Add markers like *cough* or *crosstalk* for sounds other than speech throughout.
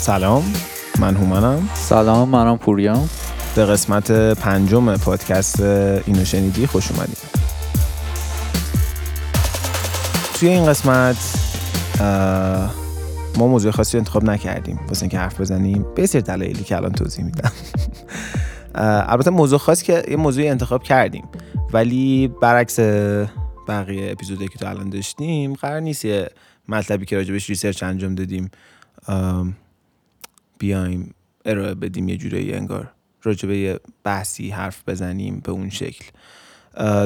سلام من هومنم. سلام منم پوریام به قسمت پنجم پادکست اینو شنیدی خوش اومدیم توی این قسمت ما موضوع خاصی انتخاب نکردیم. واسه اینکه حرف بزنیم به سر دلایلی که الان توضیح میدم. البته موضوع خاصی که یه موضوعی انتخاب کردیم. ولی برعکس بقیه اپیزودی که تو الان داشتیم قرار نیست یه مطلبی که راجبش ریسرچ انجام دادیم. بیایم ارائه بدیم یه جوری انگار راجبه یه بحثی حرف بزنیم به اون شکل.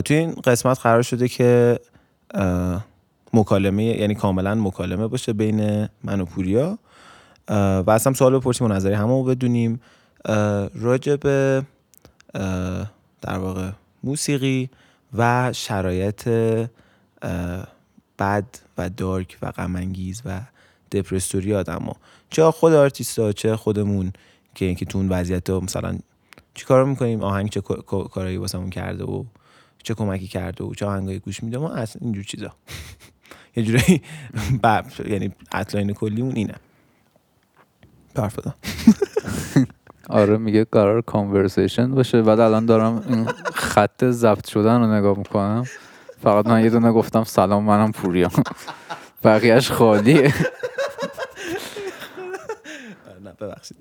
توی این قسمت قرار شده که مکالمه یعنی کاملا مکالمه باشه بین من و پوریا. و اصلا سوال بپرسیم و نظری همه بدونیم. راجع به در واقع موسیقی و شرایط بد و دارک و غمانگیز و دپرستوری آدم ها. چه خود آرتیستا چه خودمون که اینکه تو اون وضعیت مثلا چی کار می‌کنیم؟ آهنگ چه کارایی واسمون کرده و چه کمکی کرده و چه آهنگایی گوش میده؟ ما اصلا اینجور چیزا. *laughs* یه جوری *laughs* یعنی اطلاین کلیمون اینه. حرف *laughs* آره میگه قرار کانورسیشن باشه. بعد الان دارم این خط ضبط شدن رو نگاه می‌کنم. فقط من یه دونه گفتم سلام منم پوریام بقیهش خالیه. ببخشید.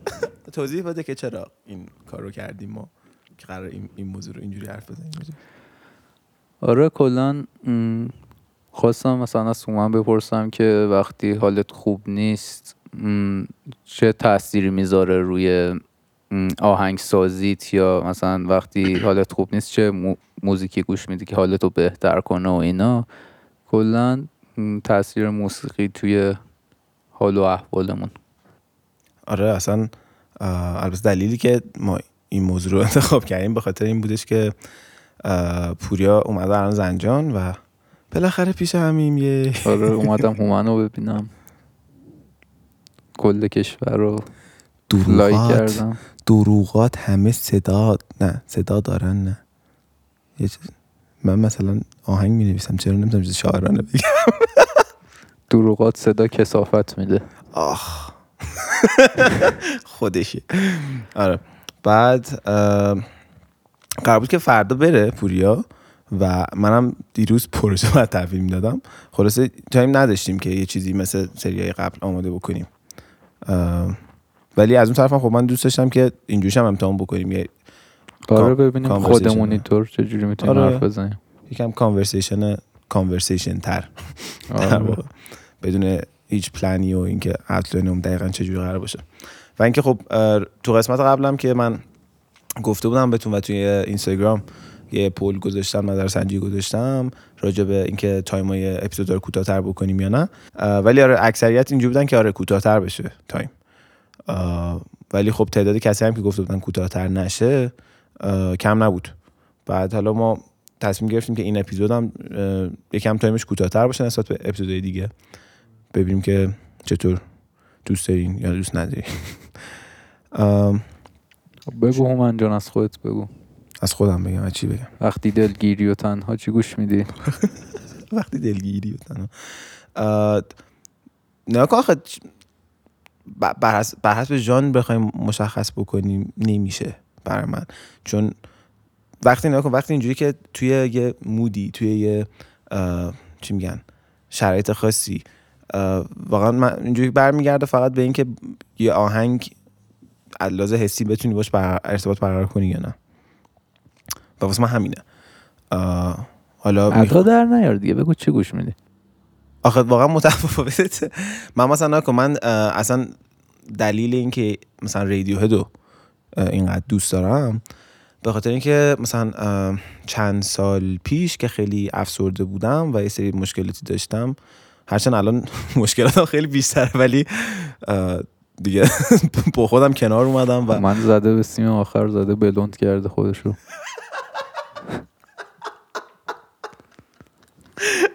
توضیح بده که چرا این کار رو کردیم ما که قرار این, این موضوع رو اینجوری حرف بزنیم. آره کلا خواستم مثلا از بپرسم که وقتی حالت خوب نیست چه تأثیری می‌ذاره روی آهنگ سازیت یا مثلا وقتی حالت خوب نیست چه موزیکی گوش میدی که حالت رو بهتر کنه و اینا؟ کلا تاثیر موسیقی توی حال و احوالمون. آره اصلا البته دلیلی که ما این موضوع رو *laughs* انتخاب کردیم به خاطر این بودش که پوریا اومده الان زنجان و بالاخره پیش همیم یه *laughs* آره اومدم هومن رو ببینم. کل کشور رو لایک کردم. دروغات همه صدا نه صدا دارن نه. یه چیز من مثلا آهنگ می نویسم چرا نمی‌تونم چیز شاعرانه بگم؟ دروغات صدا کسافت میده. آخ. خودشی آره. بعد قرار بود که فردا بره پوریا و منم دیروز پروژه باید تحویل می‌دادم. خلاصه time نداشتیم که یه چیزی مثل سریای قبل آماده بکنیم. ولی از اون طرف خب من دوست داشتم که اینجوریش هم امتحان بکنیم. یه آره ببینیم خودمون اینطور چجوری می‌تونیم آره. حرف بزنیم. یکم conversation conversation تر. آره. بدون هیچ پلانی و اینکه outline دقیقا چجوری قرار باشه. و اینکه خب تو قسمت قبلم که من گفته بودم بهتون و توی اینستاگرام یه poll گذاشتم نظر سنجی گذاشتم راجع به اینکه time های اپیزود رو کوتاه‌تر بکنیم یا نه. ولی آره اکثریت اینجوری بودن که آره کوتاه‌تر بشه time. ولی خب تعداد کسی هم که گفته بودن کوتاه‌تر نشه کم نبود. بعد حالا ما تصمیم گرفتیم که این اپیزود هم یکم time ش کوتاه‌تر باشه نسبت به اپیزودهای دیگه. ببینیم که چطور دوست دارین یا دوست ندارین. بگو هومن جان از خودت بگو. از خودم بگم چی بگم؟ وقتی دلگیری و تنها چی گوش میدی؟ *laughs* وقتی دلگیری و تنها. نه آخه بر حسب جان بخوایم مشخص بکنیم نمیشه برای من. چون وقتی نکن وقتی اینجوری که توی یه مودی توی یه چی میگن شرایط خاصی واقعا من اینجوری برمیگرده فقط به اینکه یه آهنگ علاوه حسی بتونی باش بر ارتباط برقرار کنی یا نه. و واسه من همینه. حالا میخوا... در نیار دیگه. بگو چی گوش میدی. آخه واقعا متفاوته. من مثلا نکن من اصلا دلیل اینکه مثلا رادیو هدو اینقدر دوست دارم به خاطر اینکه مثلا چند سال پیش که خیلی افسرده بودم و یه سری مشکلاتی داشتم هرچند الان *laughs* مشکلاتم خیلی بیشتر ولی دیگه *laughs* با خودم کنار اومدم و من زده به سیم آخر زده بلوند کرده خودشو. *laughs*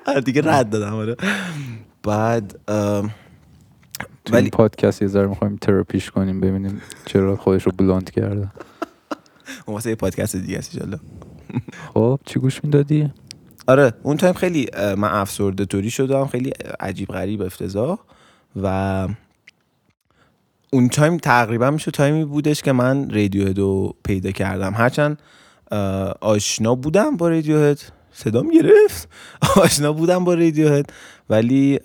آره، دیگه رد دادم آره. بعد ولی پادکست یه ذره می‌خوایم تراپیش کنیم ببینیم چرا خودش رو بلوند کرده. اون واسه یه پادکست دیگه است خب چی گوش می‌دادی؟ آره اون time خیلی من افسرده طوری شدم خیلی عجیب غریب افتضاح. و اون time تقریبا میشه time ی بودش که من Radiohead پیدا کردم. هرچند آشنا بودم با Radiohead صدام گرفت آشنا بودم با Radiohead ولی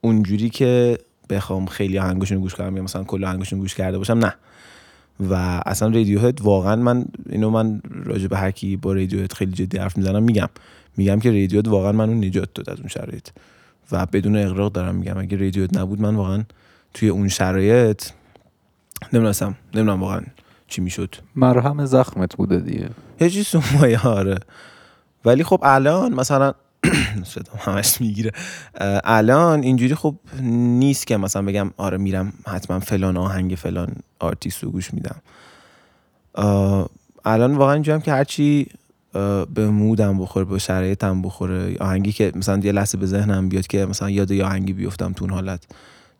اونجوری که بخوام خیلی آهنگشون گوش کنم یا مثلا کل آهنگشون گوش کرده باشم نه. و اصلا رادیوهد واقعا من اینو من راجع به هر کی با رادیوهد خیلی جدی حرف می‌زنم میگم. میگم که رادیوهد واقعا من اون نجات داد از اون شرایط. و بدون اقراق دارم میگم. اگه رادیوهد نبود من واقعا توی اون شرایط نمی‌دونستم. نمی‌دونم واقعا چی می‌شد. مرهم زخمت بوده دیگه. یه چیز آره. ولی خب الان مثلا *clears throat* صدام همش می‌گیره. الان اینجوری خب نیست که مثلا بگم آره میرم حتما فلان آهنگ فلان آرتیست رو گوش میدم. الان واقعا اینجوریم که هرچی به مودم بخوره به شرایطم بخوره آهنگی که مثلا یه لحظه به ذهنم بیاد که مثلا یاد یه آهنگی بیفتم تو اون حالت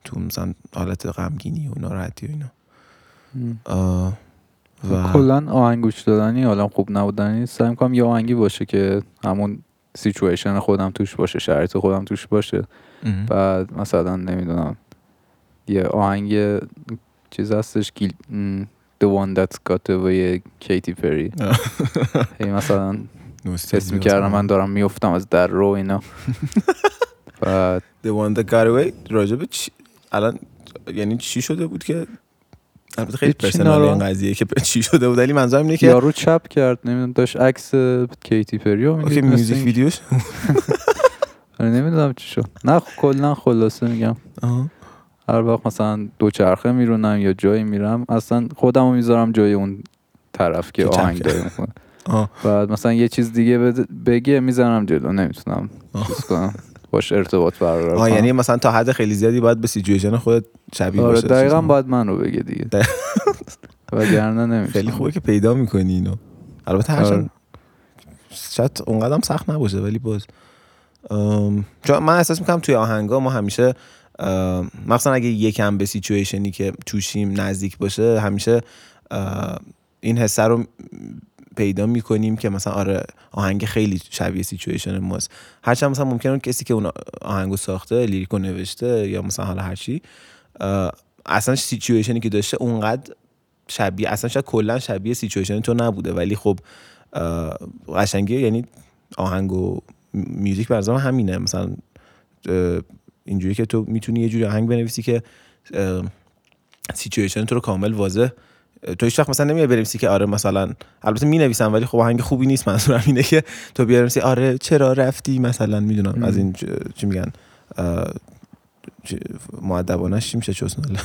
تو مثلا حالت غمگینی و ناراحتی و اینا. و کلا آهنگ گوش دادنی حالا خوب نبودنی سعی می‌کنم یه آهنگی باشه که همون سیچویشن خودم توش باشه شرایط خودم توش باشه. بعد مثلا نمی‌دونم یه آهنگ چیز هستش گیل The one that's got away کیتی پری *laughs* هی مثلا حس می‌کردم من دارم میفتم از در رو اینا. *laughs* بعد The one that got away راجبه چی؟ الان یعنی چی شده بود که البته خیلی پرسنال این قضیه که *laughs* چی شده بود. ولی منظورم اینه که یارو چپ کرد نمی‌دونم داشت عکس Katy Perry و OK music video ش؟ *laughs* آره، نمی‌دونم چی شد. نه کلا خلاصه میگم. هر وقت مثلا دو چرخه میرونم یا جایی میرم اصلا خودمو می‌ذارم جای اون طرف که آهنگ داره می‌کنه. بعد مثلا یه چیز دیگه بگه می‌ذارم جلو. نمی‌تونم. چیز کنم. باش ارتباط برقرار کنم. یعنی مثلا تا حد خیلی زیادی باید به سیچویشن خودت شبیه آره باشه دقیقا باید من رو بگه دیگه. *laughs* وگرنه نمیشه خیلی خوبه که پیدا می‌کنی اینو. البته هرچند آره. شاید اونقدر سخت نباشه ولی باز. چون من احساس می‌کنم توی آهنگا ما همیشه مخصوصا اگه یکم به سیچویشنی که توشیم نزدیک باشه همیشه این حسه رو پیدا می‌کنیم که مثلا آره آهنگ خیلی شبیه سیچویشن ماست. هرچند مثلا ممکنه کسی که اون آهنگو ساخته لیریکو نوشته یا مثلا حالا هرچی اصلا situation ی که داشته اونقدر شبیه اصلا شاید کلا شبیه سیچویشن تو نبوده. ولی خب قشنگی یعنی آهنگ و music به نظرم همینه. مثلا اینجوری که تو می‌تونی یه جوری آهنگ بنویسی که سیچویشن تو رو کامل واضح تو هیچ مثلا نمیای بنویسی که آره مثلا. البته می نویسم ولی خب آهنگ خوبی نیست منظورم اینه که تو بیا بنویسی آره چرا رفتی مثلا؟ می‌دونم. از این چی میگن؟ مودبانش چی میشه چوسناله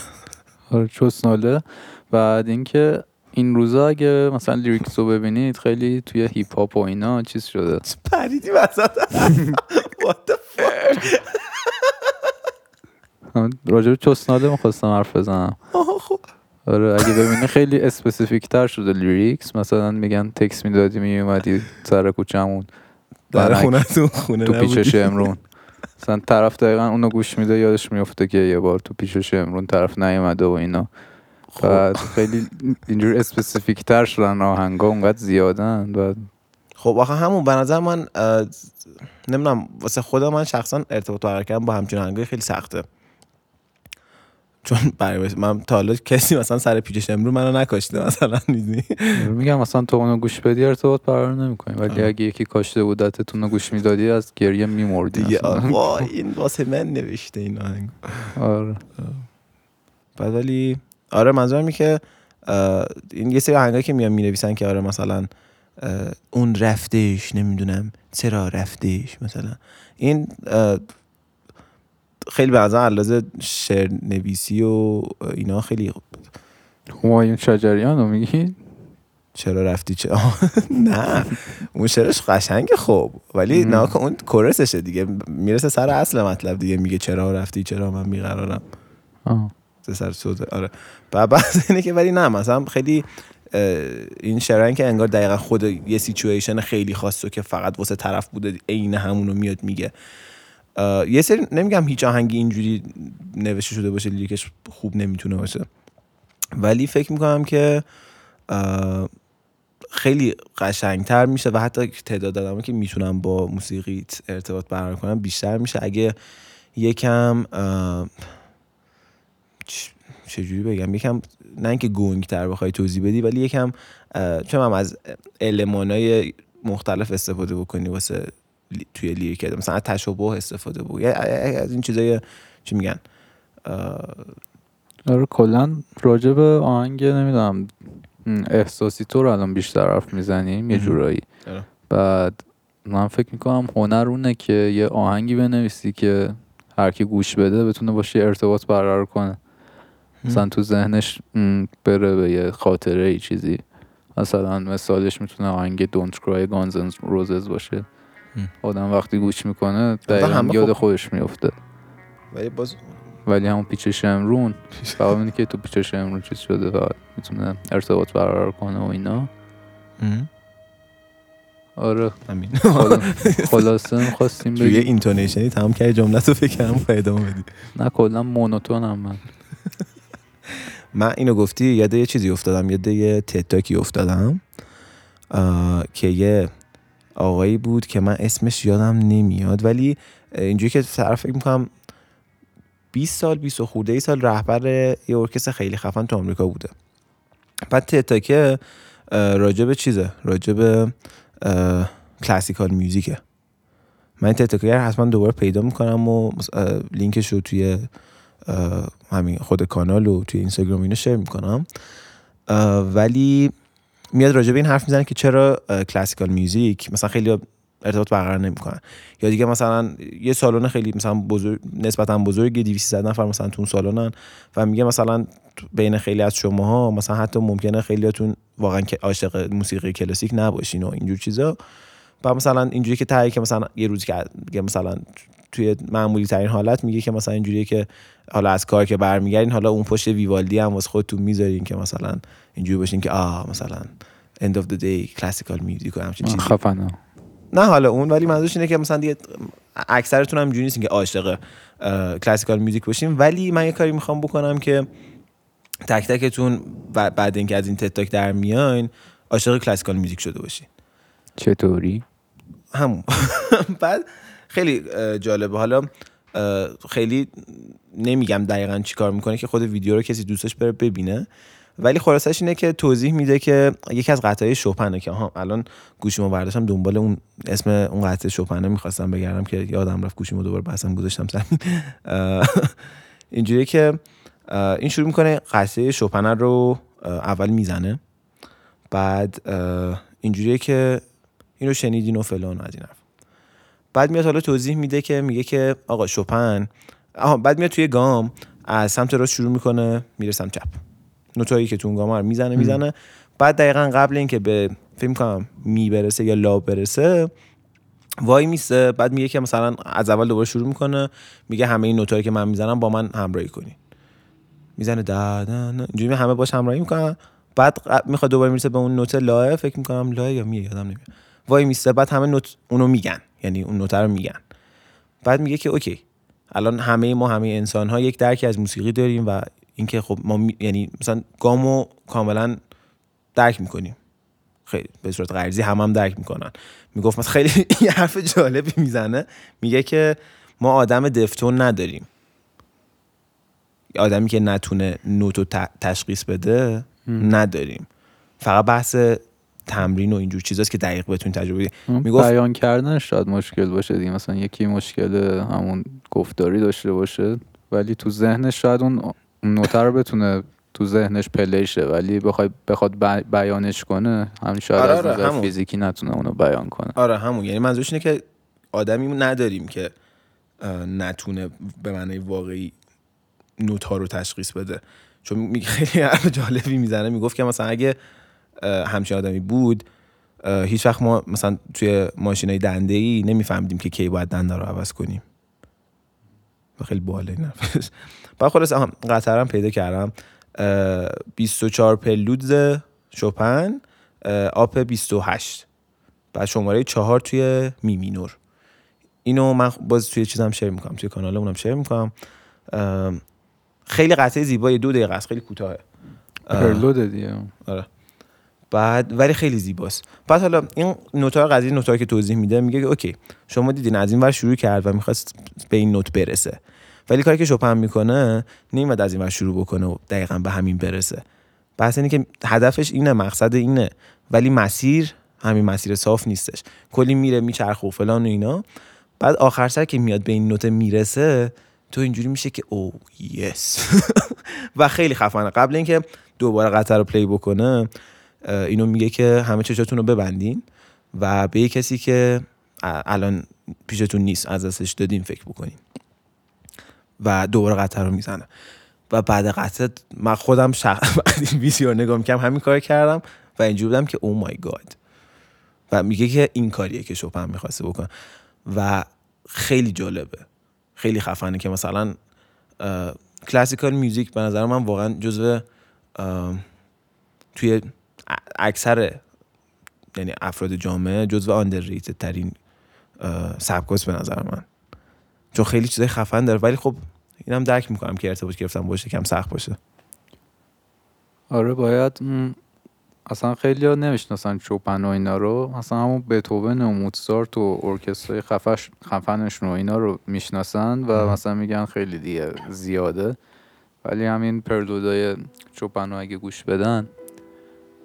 آره چوسناله بعد اینکه این روزا اگه مثلا lyrics رو ببینید خیلی توی hip hop و اینا چیز شده. پریدی وسط؟ What the fuck *laughs* راجب چوسناله می‌خواستم حرف بزنم. خب. آره اگه ببینی خیلی specific تر شده lyrics. مثلا میگن تکس می‌دادی میومدی سر کوچمون در خونه تو خونه تو پیچ شمرون. مثلا طرف دقیقا اونو گوش میده یادش میفته که یه بار تو پیچ شمرون طرف نیومده و اینا. خب. بعد خیلی اینجور specific تر شدن آهنگا اونقدر زیادن. بعد خب آخه همون به نظر من نمی‌دونم واسه خود من شخصا ارتباط برقرار کردن با همچین آهنگای خیلی سخته. چون برای من تا حالا کسی مثلا سر پیچ شمرون منو نکاشته مثلا *laughs* می‌دونی؟ میگم مثلا تو اونو گوش بدی ارتباط برقرار نمی‌کنی. ولی اگه یکی کاشته بودتتون رو گوش می‌دادی از گریه میمردی دیگه این واسه من نوشته این آهنگ. آره. بعد ولی آره منظورم که این یه سری آهنگایی که میان می‌نویسن که آره مثلا اون رفتش نمی‌دونم چرا رفتش مثلا. این خیلی به نظر شعر نویسی و اینا خیلی همایون شجریان رو میگی؟ چرا رفتی چه نه. اون شعرش قشنگ خوب. ولی نه اون کورسشه دیگه. می‌رسه سر اصل مطلب دیگه. میگه چرا رفتی؟ چرا من میقرارم سر سوزه. آره. بعد اینه که ولی نه مثلا خیلی این شعرن که انگار دقیقا خود یه سیچویشن خیلی خاصه که فقط واسه طرف بوده عین همونو میاد میگه. یه سری نمیگم هیچ آهنگی اینجوری نوشته شده باشه لیریکش خوب نمی‌تونه باشه. ولی فکر می‌کنم که خیلی قشنگتر میشه و حتی تعداد آدمایی که می‌تونم با موسیقی ارتباط برقرار کنم بیشتر میشه. اگه یکم چجوری بگم؟ یکم نه اینکه گنگ تر بخوای توضیح بدی ولی یکم چون هم از المانای مختلف استفاده بکنی واسه توی لیریک مثلا از تشابه استفاده یا از این چیزای چی میگن؟ آره کلا راجع به آهنگ نمی‌دونم. احساسی تو رو الان بیشتر حرف می‌زنیم یه. جورایی. آره. بعد من فکر می‌کنم هنر اونه که یه آهنگی بنویسی که هر کی گوش بده بتونه باشه ارتباط برقرار کنه. مثلا تو ذهنش بره به یه خاطره ای چیزی. مثلا مثالش می‌تونه آهنگ Don't Cry Guns N' Roses باشه. آدم وقتی گوش می‌کنه دقیقا یاد خودش میفته ولی باز ولی همون پیچ شمرون. فقط اینه که تو پیچ شمرون چیز شده و می‌تونه ارتباط برقرار کنه و اینا. آره. همین. خلا- خلاصه *laughs* می‌خواستیم بگیم. اینتونیشنی تمام کردی جمله تو فکر کردم می‌خوای ادامه بدی. نه کلا مونوتونم من. *laughs* من اینو گفتی یاد یه چیزی افتادم یاد یه تتاکی افتادم که یه آقایی بود که من اسمش یادم نمیاد ولی اینجوری که طرف فکر می‌کنم 20 سال 20 و خورده ای سال رهبر یه ارکستر خیلی خفن تو آمریکا بوده. بعد تتاکه به چیزه؟ اه، کلاسیکال میوزیکه من رو حتما دوباره پیدا می‌کنم و لینکش رو توی همین خود کانال و توی اینستاگرام اینو شیر می‌کنم. ولی میاد راجع به این حرف می‌زنه که چرا کلاسیکال میوزیک مثلا خیلی ارتباط برقرار نمی‌کنن. یا دیگه مثلا یه سالن خیلی مثلا بزرگ نسبتا بزرگ 200 نفر مثلا تو اون سالنن و میگه مثلا بین خیلی از شماها مثلا حتی ممکنه خیلیاتون واقعا عاشق موسیقی کلاسیک نباشین و اینجور چیزا. و مثلا اینجوری که تایی که مثلا یه روزی که مثلا توی معمولی ترین حالت میگه که مثلا اینجوریه که حالا از کار که برمیگردین حالا اون پشت ویوالدی هم واسه خودتون می‌ذارین که مثلا اینجوری باشین که آه مثلا end of the day classical music و همچین چیزی. خفنه نه حالا اون ولی منظورش اینه که مثلا دیگه اکثرتون هم اینجوری نیستین که عاشق کلاسیکال میوزیک باشین. ولی من یه کاری می‌خوام بکنم که تک تکتون بعد اینکه از این تتاک در میاین عاشق کلاسیکال میوزیک شده باشین. چطوری؟ همون. *laughs* بعد خیلی جالبه. حالا خیلی نمیگم دقیقا چی کار می‌کنه که خود ویدیو رو کسی دوستش بره ببینه. ولی خلاصش اینه که توضیح میده که یکی از قطعه شوپنه که آها الان گوشیمو برداشتم دنبال اون اسم اون قطعه شوپنه می‌خواستم بگردم که یادم رفت گوشیمو دوباره بستم گذاشتم زمین اه، اینجوریه که این شروع می‌کنه قطعه شوپنه رو اول می‌زنه. بعد اینجوریه که اینو شنیدین و فلان و از این حرف. بعد میاد حالا توضیح میده که میگه که آقا شوپن آها بعد میاد توی گام از سمت راست شروع می‌کنه میره سمت چپ. نوتایی که تو اون گام رو می‌زنه می‌زنه. بعد دقیقا قبل اینکه به فکر کنم می برسه یا لا برسه وای میسه. بعد میگه که مثلا از اول دوباره شروع می‌کنه میگه همه این نوتایی که من می‌زنم با من همراهی کنی. می‌زنه دا دا دا. اینجوری همه باش همراهی می‌کنن. بعد می‌خواد دوباره می‌رسه به اون نوت لاه فکر می‌کنم لاه یا میه یادم نمیاد. وای میسته بعد همه نوت اونو میگن. یعنی اون نوت رو میگن. بعد میگه که اوکی الان همه ما همه انسان ها یک درکی از موسیقی داریم و اینکه خب ما می- یعنی مثلا گامو کاملا درک می‌کنیم. خیلی به صورت غریزی هم هم درک می‌کنن. می‌گفت مثلا خیلی *laughs* یه حرف جالبی می‌زنه. میگه که ما آدم دفتون نداریم. آدمی که نتونه نوتو تشخیص بده نداریم. فقط بحث تمرین و اینجور چیزاست که دقیق بتونی تجربه. می‌گفت بیان کردنش شاید مشکل باشه دیگه. مثلا یکی مشکل همون گفتاری داشته باشه ولی تو ذهنش شاید اون نوته رو بتونه تو ذهنش پلیشه ولی بخوای بخواد ب- بیانش کنه همین شاید آره، از آره، نظر همون. فیزیکی نتونه اونو بیان کنه. آره همون. یعنی منظورش اینه که آدمی نداریم که نتونه به معنی واقعی نوت ها رو تشخیص بده. چون خیلی حرف جالبی می‌زنه. می‌گفت که مثلا اگه همچین آدمی بود هیچ وقت ما مثلا توی ماشین های دنده ای نمیفهمیدیم که کی باید دنده رو عوض کنیم. و خیلی باله این حرفش *laughs* بعد خلاص آها، قطر هم پیدا کردم. اه، 24 پلودز شوپن اه، Op. 28 بعد شماره چهار توی می مینور اینو من باز توی چیزم share می‌کنم توی کانالمونم share می‌کنم. خیلی قطعه زیبایی دو دقیقه است خیلی کوتاهه. اه، پرلوده دیگه. آره. بعد ولی خیلی زیباست. بعد حالا این note ا قضیه note ا که توضیح میده میگه OK شما دیدین از این ور شروع کرد و می‌خواست به این note برسه. ولی کاری که شوپن می‌کنه نمیاد از این ور شروع بکنه و دقیقا به همین برسه. بحث اینه که هدفش اینه مقصد اینه. ولی مسیر همین مسیر صاف نیستش. کلی میره میچرخه و فلان و اینا. بعد آخر سر که میاد به این نوته می‌رسه تو اینجوری میشه که او یس. *laughs* و خیلی خفنه. قبل اینکه دوباره قطر رو پلی بکنه اینو میگه که همه چشاتون رو ببندین و به یه کسی که الان پیشتون نیست از دستش دادین فکر بکنین. و دوباره قطر رو می‌زنه. و بعد قطع من خودم شخص *laughs* این ویدیو نگاه می‌کنم همین کار کردم و اینجوری بودم که او مای گاد و میگه که این کاریه که شوپن می‌خواسته بکنه. و خیلی جالبه. خیلی خفنه که مثلا کلاسیکال میوزیک به نظر من واقعا جزو توی اکثر یعنی افراد جامعه جزو آندرریتد ترین سبکاست به نظر من. چون خیلی چیزای خفن داره. ولی خب اینم درک می‌کنم که ارتباط گرفتم باشه کم سخت باشه. آره باید اصلا خیلی ها نمی‌شناسن چوپن و اینا رو. اصلا همون بتوون و موتسارت و ارکسترای خفش خفنشون و اینا رو می‌شناسن و مثلا میگن خیلی دیگه زیاده. ولی همین پرلودای چوپن رو اگه گوش بدن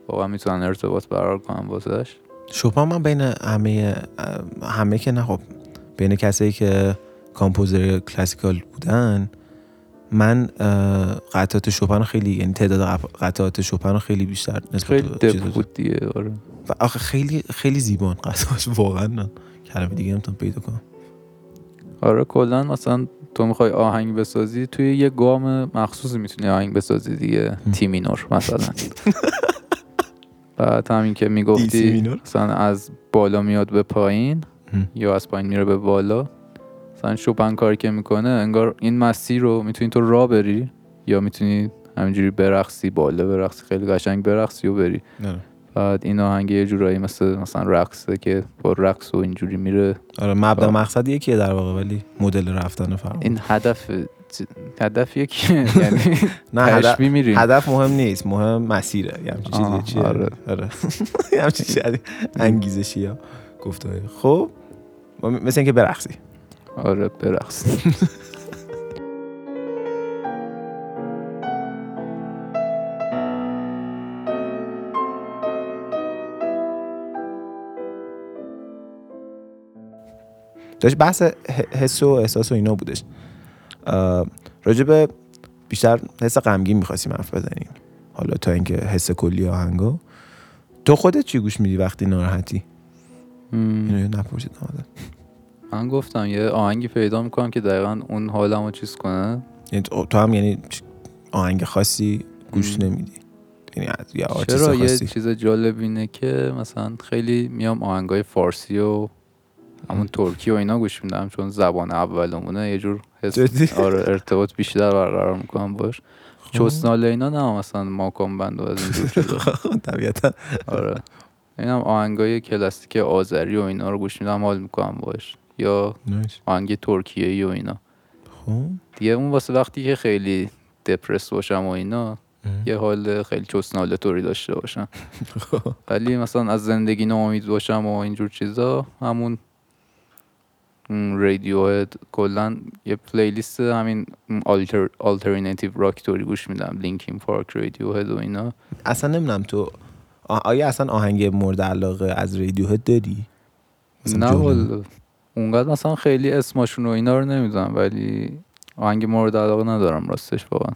واقعا می‌تونن ارتباط برقرار کنن واسش شوپن من بین همه همه که نه خب بین کسایی که کامپوزر کلاسیکال بودن من قطعات شوپن خیلی یعنی تعداد قطعات شوپن خیلی بیشتر نسبت خیلی بود دیگه آره. و آخه خیلی خیلی زیبان قطعاش واقعا. نه کلمه دیگه نمی‌تونم پیدا کنم. آره کلا مثلا تو می‌خوای آهنگ بسازی توی یه گام مخصوصی می‌تونی آهنگ بسازی دیگه. تیمینور مثلا. *laughs* بعد همین که می‌گفتی مثلا از بالا میاد به پایین یا از پایین میره به بالا. مثلا شوپن کاری که می‌کنه انگار این مسیر رو می‌تونی تو را بری یا می‌تونی همینجوری برقصی بالا برقصی خیلی قشنگ برقصی و بری. نه. بعد این آهنگ یه جورایی مثل مثلا رقصه که با رقص و اینجوری میره. آره مبدا مقصد یکیه در واقع ولی مدل رفتن فرق این هدف هدف یکی *laughs* یعنی نه هدف هدف مهم نیست مهم مسیره. یه همچین چیزی چیه؟ آره. آره. *laughs* همچین چیزی انگیزشی ها گفته خب مثل اینکه برقصی. آره برقص *laughs* داشت بحث حس و احساس و اینا بودش. راجب بیشتر حس غمگین می‌خواستیم حرف بزنیم حالا تا اینکه حس کلی آهنگا تو خودت چی گوش میدی وقتی ناراحتی؟ اینو نپرسید من گفتم یه آهنگی پیدا می‌کنم که دقیقا اون حالمو چیز کنه. یعنی تو هم یعنی آهنگ خاصی گوش نمیدی. یعنی یه چرا یه چیز جالب اینه که مثلا خیلی میام آهنگای فارسی و همون ترکی و اینا گوش میدم چون زبان اولمونه یه جور حس آره ارتباط بیشتر برقرار می‌کنم باش. خب. چوسنال اینا نه مثلا ماکام بند و از اینجور *laughs* طبیعتا. آره. اینم آهنگای کلاسیک آذری و اینا رو گوش میدم حال می‌کنم باش. یا آهنگ ترکیه ای و اینا. خب. دیگه اون واسه وقتی که خیلی دپرس باشم و اینا یه حال خیلی چسناله توری داشته باشم. *laughs* ولی مثلا از زندگی ناامید باشم و اینجور چیزا همون رادیو هد کلا یه پلیلیست همین آلتر آلترناتیو راک توری گوش میدم. لینکین پارک رادیو هد و اینا. اصلا نمی‌دونم تو آیا اصلا آهنگ مورد علاقه از رادیو هد داری نه اونقدر مثلا خیلی اسمشون و اینا رو نمی‌دونم ولی آهنگ مورد علاقه ندارم راستش واقعا.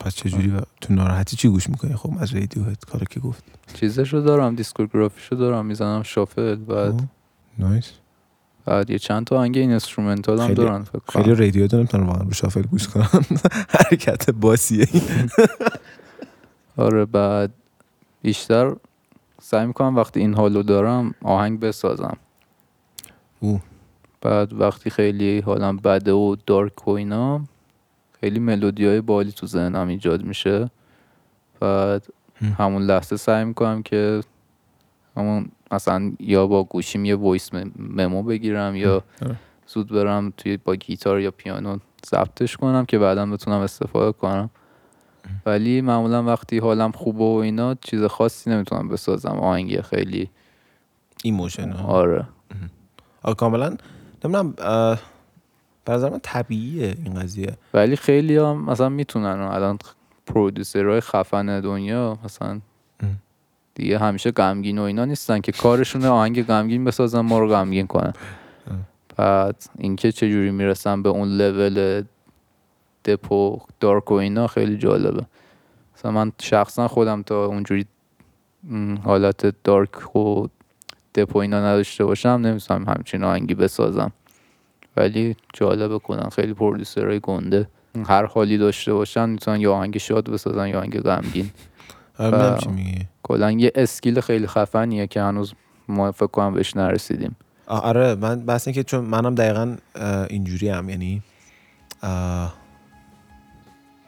پس چجوری تو ناراحتی چی گوش می‌کنی؟ خب از Radiohead کارو که گفت چیزشو دارم discography شو دارم می‌زنم shuffle بعد nice. بعد یه چند تا آهنگ این instrumental هم دارن فکر کنم. خیلی رادیو دارم تا واقعا رو shuffle گوش کنم. *laughs* حرکت باسیه *laughs* آره بعد بیشتر سعی می‌کنم وقتی این حالو دارم آهنگ بسازم. او بعد وقتی خیلی حالم بده و dark و اینا خیلی ملودی های باحالی تو ذهنم ایجاد میشه. بعد همون لحظه سعی می‌کنم که همون مثلا یا با گوشیم یه voice memo بگیرم یا. زود برم توی با گیتار یا پیانو ضبطش کنم که بعدا بتونم استفاده کنم. ولی معمولا وقتی حالم خوبه و اینا چیز خاصی نمی‌تونم بسازم. آهنگی خیلی emotional آره. کاملا نمی‌دونم نظر من طبیعیه این قضیه. ولی خیلی هم مثلا می‌تونن الان پرودوسرهای خفن دنیا مثلا دیگه همیشه غمگین و اینا نیستن که کارشون آهنگ غمگین بسازن ما رو غمگین کنن. بعد اینکه چجوری می‌رسن به اون لول دپو دارک و اینا خیلی جالبه. مثلا من شخصا خودم تا اونجوری حالت دارک و دپو اینا نداشته باشم نمی‌تونم همچین آهنگی بسازم. ولی جالبه کنن خیلی پرودوسرهای گنده. هر حالی داشته باشن می‌تونن یا آهنگ شاد بسازن یا آهنگ غمگین. آره کلا یه اسکیل خیلی خفنیه که هنوز ما فکر کنم بهش نرسیدیم. آره من بس که چون منم دقیقا اینجوری هم یعنی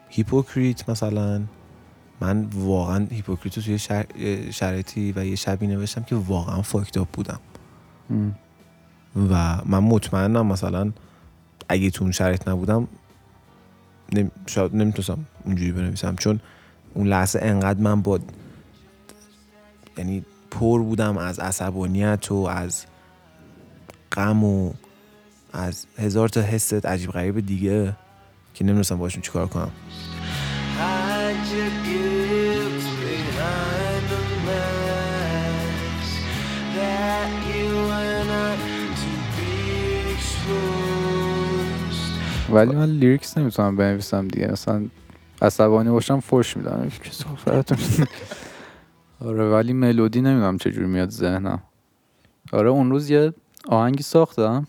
hypocrite مثلا من واقعا hypocrite رو توی شرایطی و یه شبی نوشتم که واقعا fucked up بودم. و من مطمئنم مثلا اگه تو اون شرایط نبودم نم... شاید نمی‌تونستم اونجوری بنویسم. چون اون لحظه انقدر من با یعنی پر بودم از عصبانیت و از غم و از هزار تا حس عجیب غریب دیگه که نمی‌دونستم باشون چیکار کنم. ولی من لیریکس نمی‌تونم بنویسم دیگه. مثلا عصبانی باشم فوش میدم. آره ولی ملودی نمی‌دونم چجوری میاد ذهنم. آره اون روز یه آهنگی ساختم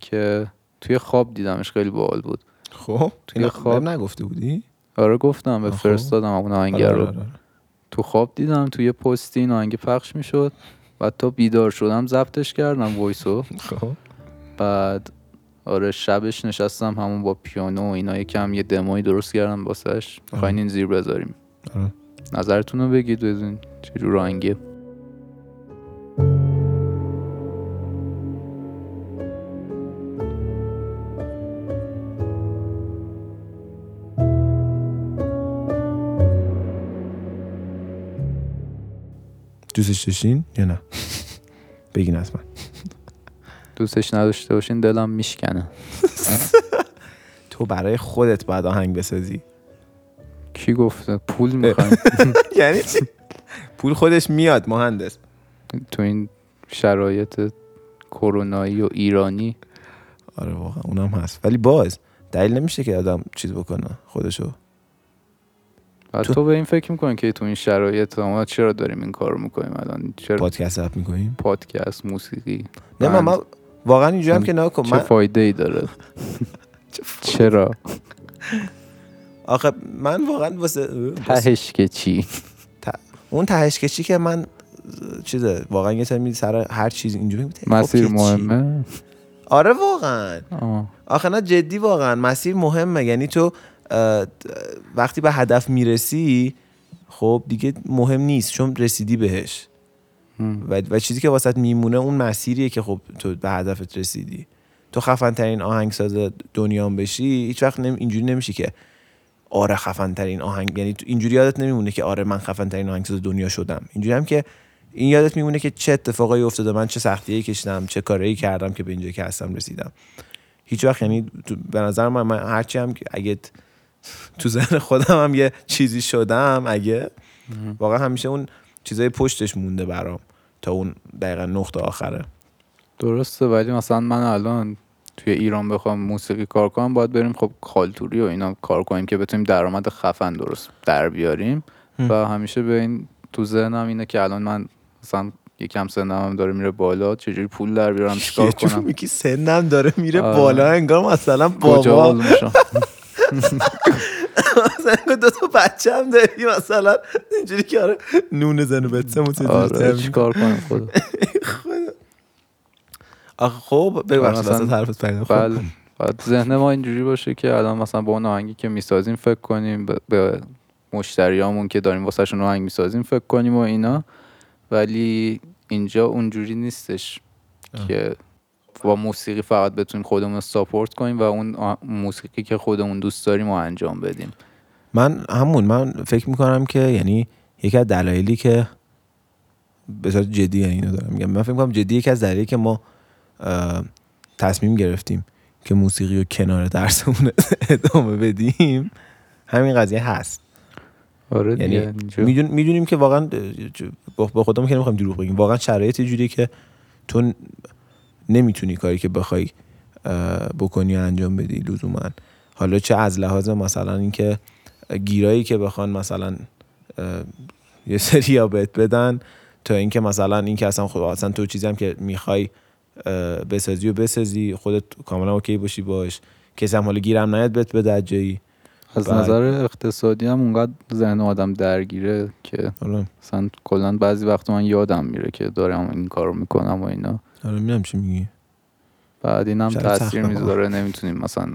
که توی خواب دیدمش خیلی باحال بود. خب توی خواب. نگفته بودی؟ آره گفتم به فرستادم اون آهنگ آره، رو آره، آره. تو خواب دیدم توی پستی این آهنگ پخش می‌شد. و تا بیدار شدم ضبطش کردم وایسو. خب. بعد آره شبش نشستم همون با پیانو و اینا یکم یه دموی درست کردم واسش. می‌خواین این زیر بذاریم. آره. نظرتون رو بگید بزن چجور آهنگه دوستش داشتین یا نه؟ *laughs* بگین من دوستش نداشته باشین دلم میشکنه. *laughs* تو برای خودت باید آهنگ بسازی. کی گفته پول *laughs* می‌خوایم یعنی پول خودش میاد مهندس. تو این شرایط کرونایی و ایرانی؟ آره واقعا اونم هست. ولی باز دلیل نمیشه که آدم چیز بکنه خودشو. تو, تو به این فکر می‌کنی که تو این شرایط ما چرا داریم این کار می‌کنیم الان؟ چرا پادکست اپ می‌کنیم؟ پادکست موسیقی؟ نه من, من واقعا اینجوری هم که نکن *laughs* چه فایده ای داره؟ چرا؟ *laughs* آخه من واقعا واسه تهش که چی اون تهش که چی که من چیزه واقعا یه تایمی سر هر چیز اینجوری مسیر مهمه؟ آره واقعا. آخه نه جدی واقعا مسیر مهمه. یعنی تو وقتی به هدف می‌رسی خب دیگه مهم نیست چون رسیدی بهش. و, و چیزی که واسط میمونه اون مسیریه که خب تو به هدفت رسیدی. تو خفن ترین آهنگساز دنیا بشی هیچ وقت نمی اینجوری نمیشی که آره خفن ترین آهنگ. یعنی اینجوری یادت نمیمونه که آره من خفن ترین آهنگساز دنیا شدم. اینجوری هم که این یادت میمونه که چه اتفاقایی افتاده من چه سختیایی کشیدم چه کاری کردم که به اینجا که هستم رسیدم. هیچ وقت یعنی به نظر من, من هرچی هم اگه تو ذهن خودم هم یه چیزی شدم اگه واقعا همیشه اون چیزای پشتش مونده برام تا اون دقیقا نقطه آخره. درسته ولی مثلا من الان توی ایران بخوام موسیقی کار کنم باید بریم خب خالتوری و اینا کار کنیم که بتونیم درآمد خفن درست در بیاریم. و همیشه به این تو ذهنم اینه که الان من مثلا یکم سنم هم داره میره بالا چجوری پول در بیارم *laughs* چیکار کنم؟ میگی سنم داره میره آره. بالا انگار مثلا بابا. مثلا دو تا بچه هم داری مثلا اینجوری که آره نون زنو بچه آره چیکار کنم خدا. *laughs* آخه خب ببخشید اصلا حرفت بله بعد ذهن ما اینجوری باشه که الان مثلا با اون آهنگی که می‌سازیم فکر کنیم به مشتریامون که داریم واسهشون آهنگ می‌سازیم فکر کنیم و اینا. ولی اینجا اونجوری نیستش که با موسیقی فقط بتونیم خودمون ساپورت کنیم و اون موسیقی که خودمون دوست داریم رو انجام بدیم. من همون من فکر می‌کنم که یعنی یکی از دلایلی که صورت جدی اینو دارم میگم. من فکر می‌کنم جدی یکی از دلایلی که ما تصمیم گرفتیم که موسیقی رو کنار درسمون *laughs* ادامه بدیم. همین قضیه هست. آره یعنی می‌دونیم که واقعا با خودمون که نمی‌خوایم دروغ بگیم. واقعا شرایط جوریه که تو نمی‌تونی کاری که بخوای بکنی و انجام بدی لزوما. حالا چه از لحاظ مثلا اینکه گیرایی که بخوان مثلا یه سری یا بهت بدن تا اینکه مثلا اینکه اصلا خود اصلا تو چیزی هم که می‌خوای بسازی و بسازی خودت کاملا اوکی باشی باش. کسی هم حالا گیرم نیاد بهت بده از جایی از بعد- نظر اقتصادی هم اونقدر ذهن آدم درگیره که مثلا کلا بعضی وقت من یادم میره که دارم این کارو می‌کنم و اینا. حالا می‌دونم چی میگی. بعد این هم شاید تاثیر. می‌ذاره نمی‌تونیم مثلا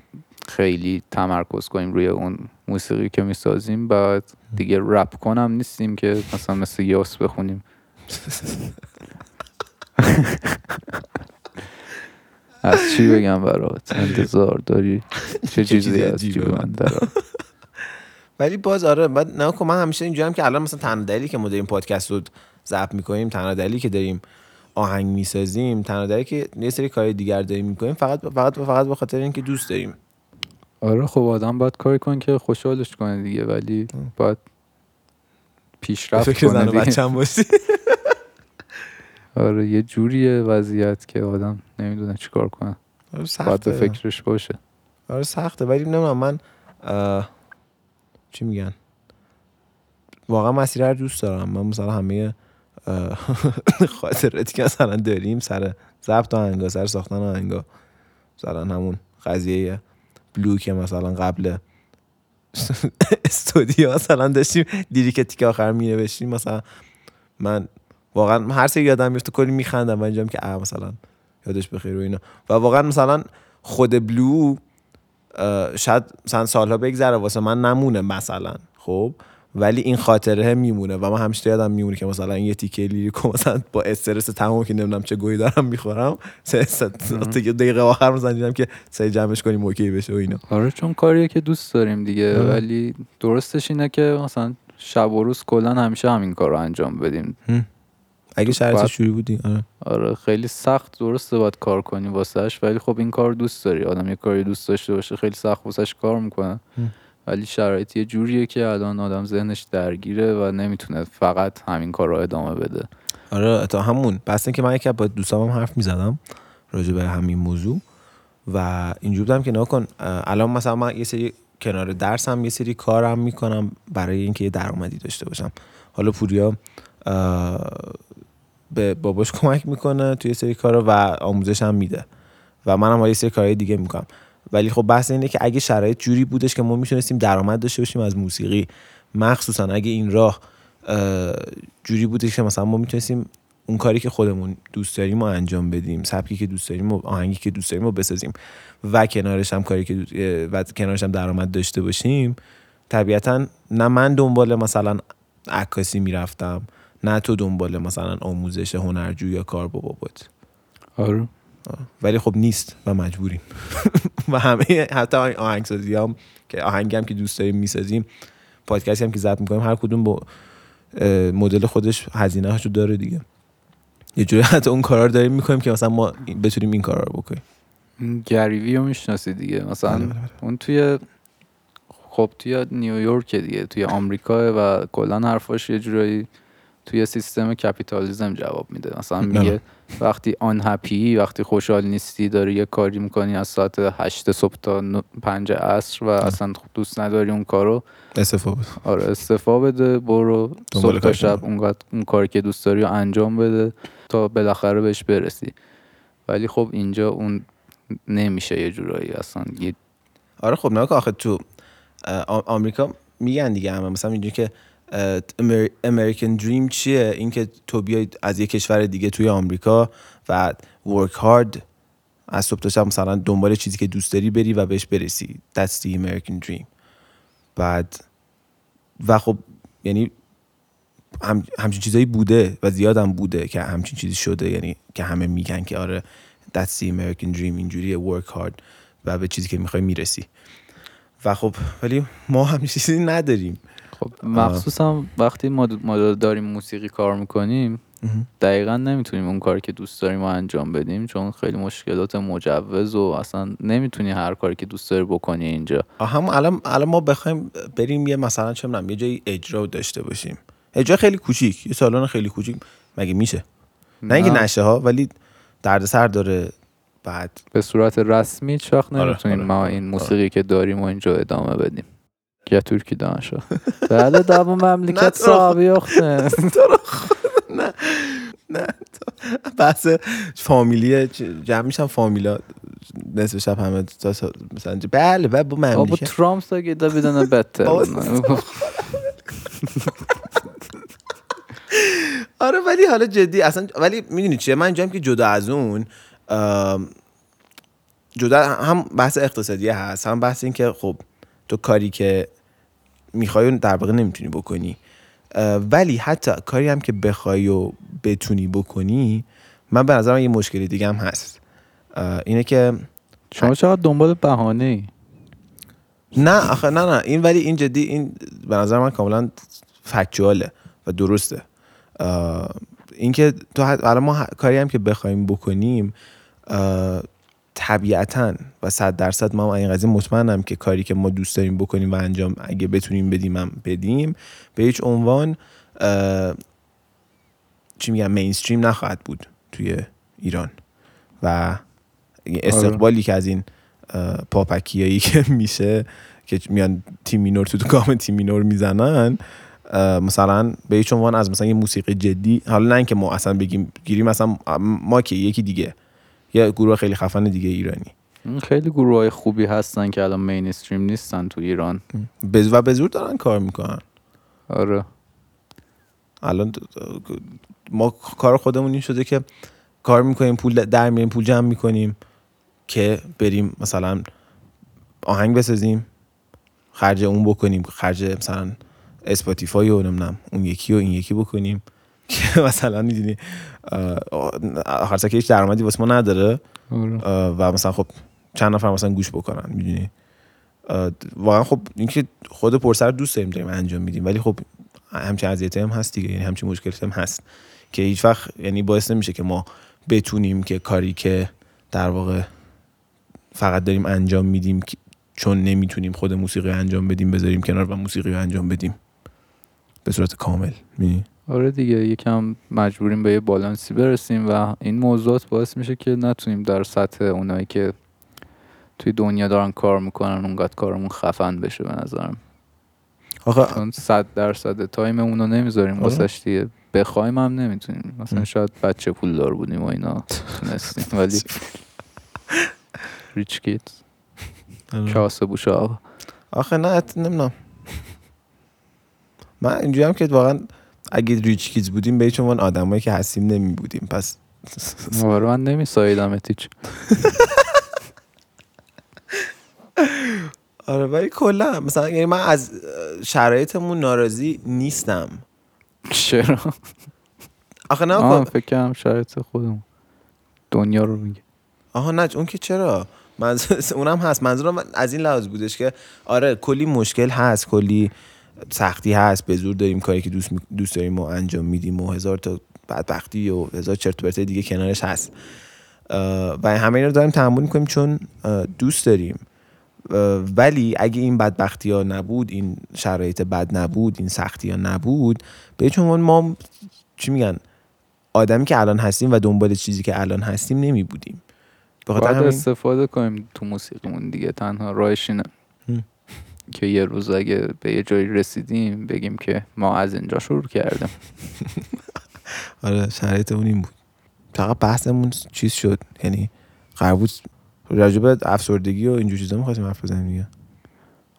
خیلی تمرکز کنیم روی اون موسیقی که می‌سازیم. بعد دیگه رپ کنم نیستیم که مثلا مثل یاس بخونیم. *laughs* از چی بگم برات؟ انتظار داری؟ چه چیزی از جیب من ولی باز آره بعد نه کن من همیشه اینجا هم که الان مثلا تنها دلیلی که ما داریم پادکست رو ضبط می‌کنیم تنها دلیلی که داریم آهنگ می‌سازیم تنها دلیلی که یه سری کار دیگر داریم می‌کنیم فقط فقط فقط به خاطر اینکه دوست داریم. آره خب آدم باید کاری کنه که خوشحالش کنه دیگه ولی باید پیشرفت فکر زن کنه دیگه. بچه‌م باشی *laughs* آره یه جوریه وضعیت که آدم نمی‌دونه چیکار کنه. آره باید به سخته. فکرش باشه. آره سخته. ولی نمی‌دونم من اه، چی میگن؟ واقعا مسیر رو دوست دارم. من مثلا همه *laughs* خاطراتی که مثلا داریم سر ضبط آهنگا سر ساختن آهنگا. مثلا همون قضیه بلو که مثلا قبل *laughs* استودیو مثلا داشتیم لیریک که آخر می نوشتیم مثلا من واقعا هر سری یادم میفته کلی میخندم و اینجام که اه مثلا یادش بخیر و اینا. و واقعا مثلا خود بلو شاید مثلا سالها بگذره واسه من نمونه مثلا خب؟ ولی این خاطره میمونه و من همیشه یادم میمونه که مثلا یه تیکه لیریکو مثلا با استرس تمام که نمی‌دونم چه گویی دارم می‌خورم. سه سه- دقیقه آخر دیدم که سعی جمعش کنیم اوکی بشه و اینا. آره چون کاریه که دوست داریم دیگه آره. ولی درستش اینه که مثلا شب و روز کلا همیشه همین کار رو انجام بدیم. اگه شرایطش جوری بودی آره. آره خیلی سخت درسته باید کار کنی واسهش ولی خب این کار دوست داری. آدم یه کاری دوست داشته باشه خیلی سخت واسهش کار می‌کنه. ولی شرایط یه جوریه که الان آدم ذهنش درگیره و نمی‌تونه فقط همین کار رو ادامه بده. آره تا همون. بس که من یکی با دوستام هم حرف می‌زدم راجع به همین موضوع و اینجور بودم که نکن الان مثلا من یه سری کنار درسم یه سری کارم می‌کنم برای اینکه یه درآمدی داشته باشم. حالا پوریا به باباش کمک می‌کنه توی سری کارا و آموزش هم میده. و منم حالا یه سری کارهای دیگه می‌کنم. ولی خب بحث اینه که اگه شرایط جوری بودش که ما می‌تونستیم درآمد داشته باشیم از موسیقی مخصوصا اگه این راه اه، جوری بودش که مثلا ما می‌تونستیم اون کاری که خودمون دوست داریم و انجام بدیم سبکی که دوست داریم و آهنگی که دوست داریم رو بسازیم و کنارش هم کاری که دو- و کنارش هم درآمد داشته باشیم طبیعتا نه من دنبال مثلا عکاسی می‌رفتم نه تو دنبال مثلا آموزش هنرجو یا کار با بابات آره. ولی خب نیست و مجبوریم. *laughs* و همه حتی آهنگسازی هم که آهنگی هم که دوست داریم می‌سازیم پادکستی هم که ضبط می‌کنیم هر کدوم با مدل خودش هزینه رو داره دیگه. یه جوری حتی اون کارا رو داریم می‌کنیم که مثلا ما بتونیم این کارا رو بکنیم. گریوی رو می‌شناسی دیگه. مثلا بله، بله، بله. اون توی خب توی نیویورک دیگه توی آمریکا و کلا حرفاش یه جورایی توی سیستم کپیتالیزم جواب میده. مثلا نه. میگه وقتی آن هپی وقتی خوشحال نیستی داری یه کاری می‌کنی از ساعت هشت صبح تا نه- پنج عصر و اصلا دوست نداری اون کارو. استفاده آره استفا بده برو صبح تا شب. اونقدر اون کاری که دوست داری رو انجام بده تا بالاخره بهش برسی. ولی خب اینجا اون نمیشه یه جورایی اصلا یه آره خب نه که آخه تو آمریکا میگن دیگه همه. مثلا اینجوری که امریکن دریم چیه؟ اینکه تو بیای از یه کشور دیگه توی آمریکا و ورک هارد از صبح تا شب مثلا دنبال چیزی که دوست داری بری و بهش برسی. That's the American dream. بعد و خب یعنی هم همچین چیزایی بوده و زیادم بوده که همچین چیزی شده یعنی که همه میگن که آره That's the American dream اینجوریه work hard و به چیزی که می‌خوای می‌رسی. و خب ولی ما همچین چیزی نداریم. خب مخصوصا وقتی ما, ما داریم موسیقی کار می‌کنیم دقیقا نمی‌تونیم اون کاری که دوست داریم رو انجام بدیم چون خیلی مشکلات مجوز و اصلا نمی‌تونی هر کاری که دوست داری بکنی اینجا. همون الان الان ما بخوایم بریم یه مثلا چه می‌دونم یه جایی اجرا داشته باشیم. اجرا خیلی کوچیک یه سالن خیلی کوچیک. مگه میشه؟ نه اینکه نشه ها ولی دردسر داره بعد. به صورت رسمی هیچ وقت آره، نمی‌تونیم آره، ما این موسیقی که داریم و اینجا ادامه بدیم. دانشا بله دابو نه مملکت تو رو صاحبی اخته نه نه بحث فامیلی جمع میشن فامیلا نصف شب همه مثلا بله بله با Bu مملکت Trump'sa gidebilene better. بابا، آره ولی حالا جدی اصلا ولی می‌دونی چیه من اینجام که جدا از اون جدا هم بحث اقتصادی هست هم بحث این که خب تو کاری که می‌خوای در واقع نمی‌تونی بکنی. ولی حتی کاری هم که بخوای و بتونی بکنی من به نظرم یه مشکلی دیگه هم هست. اینه که شما چقدر دنبال بهانه ای نه آخه نه نه. این ولی این جدی این به نظر من کاملا فکچواله و درسته. اینکه تو الان ما کاری هم که بخوایم بکنیم طبیعتا و صد درصد ما هم این قضیه مطمئنم که کاری که ما دوست داریم بکنیم و انجام اگه بتونیم بدیم هم بدیم به هیچ عنوان چی میگم مینستریم نخواهد بود توی ایران و استقبالی که از این پاپکیایی که *laughs* میشه که میان تیم مینور تو گام تیم مینور می‌زنن مثلا به هیچ عنوان از مثلا یه موسیقی جدی حالا نه اینکه ما اصلا بگیم گیریم مثلا ما که یکی دیگه. یه گروه خیلی خفن دیگه ایرانی. خیلی گروه های خوبی هستن که الان مینستریم نیستن تو ایران. به- و به زور دارن کار می‌کنن. آره. الان ما کار خودمون این شده که کار می‌کنیم پول در میاریم پول جمع می‌کنیم که بریم مثلا آهنگ بسازیم خرج اون بکنیم خرج مثلا اسپاتیفای و نمی‌دونم اون یکی و این یکی بکنیم. *laughs* که مثلا می‌دونی آخر سر که هیچ درآمدی واسه ما نداره. آره. و مثلا خب چند نفر مثلا گوش بکنن می‌دونی؟ واقعا خب اینکه خود پرسر دوست داریم داریم انجام میدیم. ولی خب همچین اذیتی هم هست دیگه یعنی همچین مشکلاتی هم هست که هیچ وقت یعنی باعث نمیشه که ما بتونیم که کاری که در واقع فقط داریم انجام میدیم چون نمی‌تونیم خود موسیقی انجام بدیم بذاریم کنار و موسیقی رو انجام بدیم. به صورت کامل می‌دونی؟ آره دیگه یکم مجبوریم به یه بالانسی برسیم و این موضوعات باعث میشه که نتونیم در سطح اونایی که توی دنیا دارن کار می‌کنن اونقدر کارمون خفن بشه به نظرم. آخه چون صد درصد تایممون رو نمی‌ذاریم. آره. واسش دیگه بخوایم هم نمی‌تونیم. مثلا. شاید بچه پول دار بودیم و اینا تونستیم ولی ریچ کیت کاسه بوش آقا. آخه نه نمی‌دونم. من اینجوری هم که واقعا اگه ریچ کیز بودیم به هیچ عنوان آدمایی که هستیم نمی بودیم. پس آره من نمیسایدم هیچ آره ولی کلا مثلا یعنی من از شرایطمون ناراضی نیستم. چرا؟ آخه نه آه خب- فکر کنم شرایط خودمون. دنیا رو میگه. آها نه اون که چرا؟ منظور اونم هست. منظورم من از این لحاظ بودش که آره کلی مشکل هست کلی سختی هست به زور داریم کاری که دوست دوست داریم و انجام میدیم و هزار تا بدبختی و هزار چرت و دیگه کنارش هست. و همه اینا رو داریم تحمل می‌کنیم چون دوست داریم. ولی اگه این بدبختی ها نبود این شرایط بد نبود این سختی ها نبود به عنوان ما چی میگن؟ آدمی که الان هستیم و دنبال چیزی که الان هستیم نمی بودیم باید همین استفاده کنیم تو موسیقیمون دیگه تنها راهش اینه. هم. که یه روز اگه به یه جایی رسیدیم بگیم که ما از اینجا شروع کردیم. *laughs* آره شرایطمون این بود. فقط بحثمون چیز شد یعنی قرار بود راجع به افسردگی و اینجور چیزا می‌خواستیم حرف بزنیم دیگه.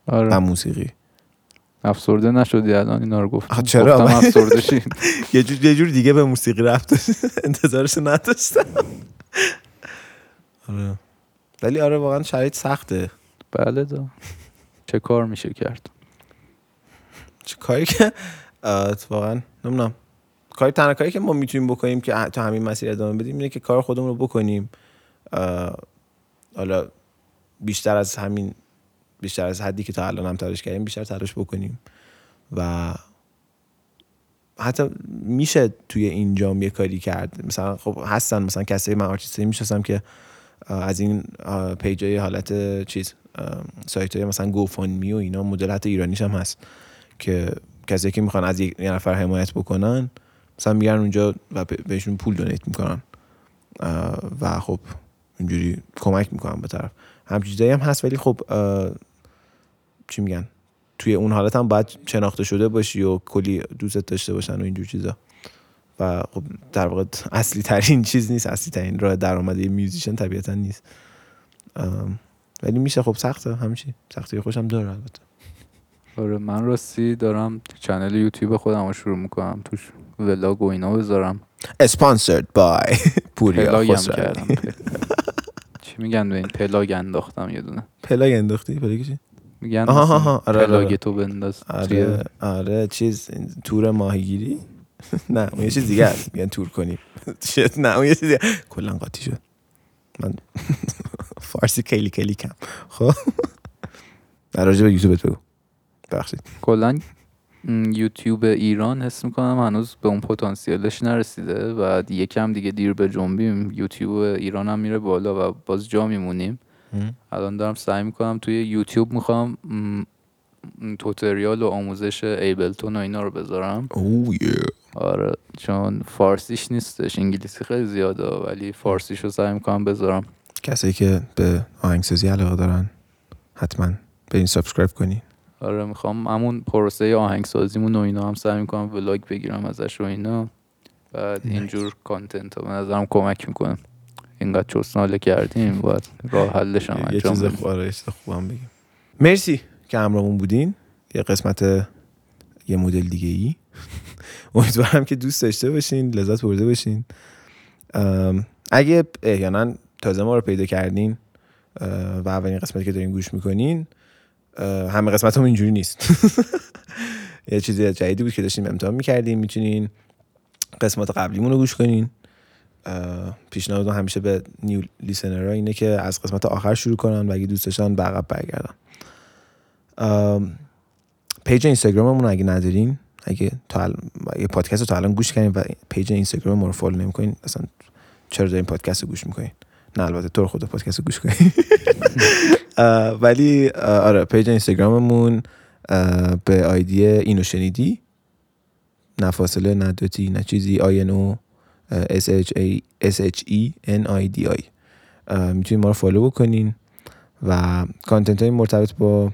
آره. موسیقی. افسرده نشدی الان؟ اینا رو گفتم. چرا؟ افسرده *laughs* یه جور یه جور دیگه به موسیقی رفت. *laughs* انتظارش نداشتم. آره. ولی آره واقعا شرایط سخته. بله دا چه کار میشه کرد؟ چه کاری که واقعا نمی‌دونم. کاری تنها کاری که ما می‌تونیم بکنیم که تا همین مسیر ادامه بدیم اینه که کار خودمون رو بکنیم. حالا بیشتر از همین بیشتر از حدی که تا الان هم تلاش کردیم بیشتر تلاش بکنیم. و حتی میشه توی اینجام یه کاری کرد. مثلا خب هستن مثلا کسی من آرتیستی می‌شناسم که از این page های حالت چیز سایت های مثلا گوفانمی و اینا مدل حتی ایرانیش هم هست که کسی که می‌خوان از یک نفر حمایت بکنن مثلا میگن اونجا و بهشون پول دونیت می‌کنن. و خب اینجوری کمک می‌کنن به طرف. همچین هم هست ولی خب چی میگن؟ توی اون حالت هم باید شناخته شده باشی و کلی دوستت داشته باشن و اینجور چیزا. و خب در واقع اصلی ترین چیز نیست اصلی ترین راه درآمد میوزیشن طبیعتا نیست. ولی میشه خب سخته همچی سختی خوشم داره البته. آره من راستی دارم channel یوتیوب خودم رو شروع می‌کنم توش vlog و اینا بذارم. sponsored by *laughs* پوریا کردم. چی میگن به این؟ plug انداختم یه دونه. plug انداختی؟ plug چی؟ میگن آها آها آره آره plug تو بنداز. آره آره چیز تور ماهیگیری؟ *laughs* نه اون یه چیز دیگه است. میگن تور کنیم. *laughs* نه اون یه چیز دیگه. کلا قاطی شد. من *laughs* فارسی کلی کلی کم. خب؟ *laughs* در راجع به یوتیوبت بگو. بخشید کلا یوتیوب ایران حس می‌کنم هنوز به اون پتانسیلش نرسیده و یکم دیگه دیر به جنبیم. یوتیوب ایران هم میره بالا و باز جا میمونیم. الان دارم سعی می‌کنم توی یوتیوب می‌خوام توتریال و آموزش ایبلتون و اینا رو بذارم. اوه آره چون فارسیش نیستش انگلیسی خیلی زیاده ولی فارسیش رو سعی می‌کنم بذارم. کسایی که به آهنگسازی علاقه دارن حتما به این subscribe کنی. آره می‌خوام همون پروسه آهنگسازیمون و اینا هم سعی می‌کنم vlog بگیرم ازش و اینا. بعد اینجور content به نظرم کمک می‌کنم اینقدر چوسناله کردیم باید راه حلش هم یه چیز خوبه خوبم بگیم. مرسی. که همراهمون بودین یه قسمت یه مدل دیگه ای *laughs* امیدوارم که دوست داشته باشین لذت برده باشین. اگه احیانا تازه ما رو پیدا کردین و اولین قسمتی که دارین گوش می‌کنین همه قسمت هم اینجوری نیست. *laughs* یه چیزی جدیدی بود که داشتیم امتحان می‌کردیم می‌تونین قسمت قبلیمون رو گوش کنین. پیشنهاد همیشه به نیو لیسنرها اینه که از قسمت آخر شروع کنن و اگه دوست داشتن به برگردن. page اینستاگراممون اگه ندارین اگه تا اگه پادکست رو تا الان گوش کردین و page اینستاگرام ما رو follow نمی‌کنین اصلا چرا دارین پادکست رو گوش می‌کنین؟ نه البته تو خود پادکست رو گوش کنین *laughs* ولی آره page اینستاگراممون به ID اینو شنیدی؟ نه فاصله نه dot ی نه چیزی. I N S H E N I D I می‌تونید ما رو follow بکنین و کانتنت های مرتبط با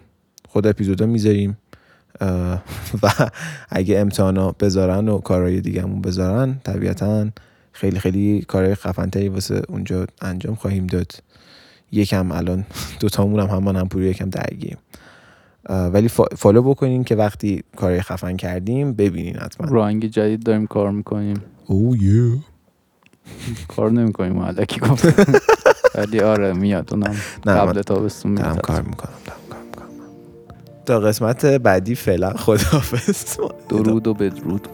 خود اپیزودا می‌ذاریم. و اگه امتحانا بذارن و کارهای دیگه همون بذارن طبیعتا خیلی خیلی کارهای خفنتری واسه اونجا انجام خواهیم داد. یکم الان دوتامون هم همان هم پوری یکم درگیریم. ولی فالو بکنین که وقتی کارهای خفن کردیم ببینین حتما. رنگ جدید داریم کار می‌کنیم. او یه کار نمی‌کنیم علکی گفت *laughs* ولی آره میاد اونم. قبل تابستون میاد کار می‌کنم تا قسمت بعدی فعلا خداحافظ. درود و بدرود.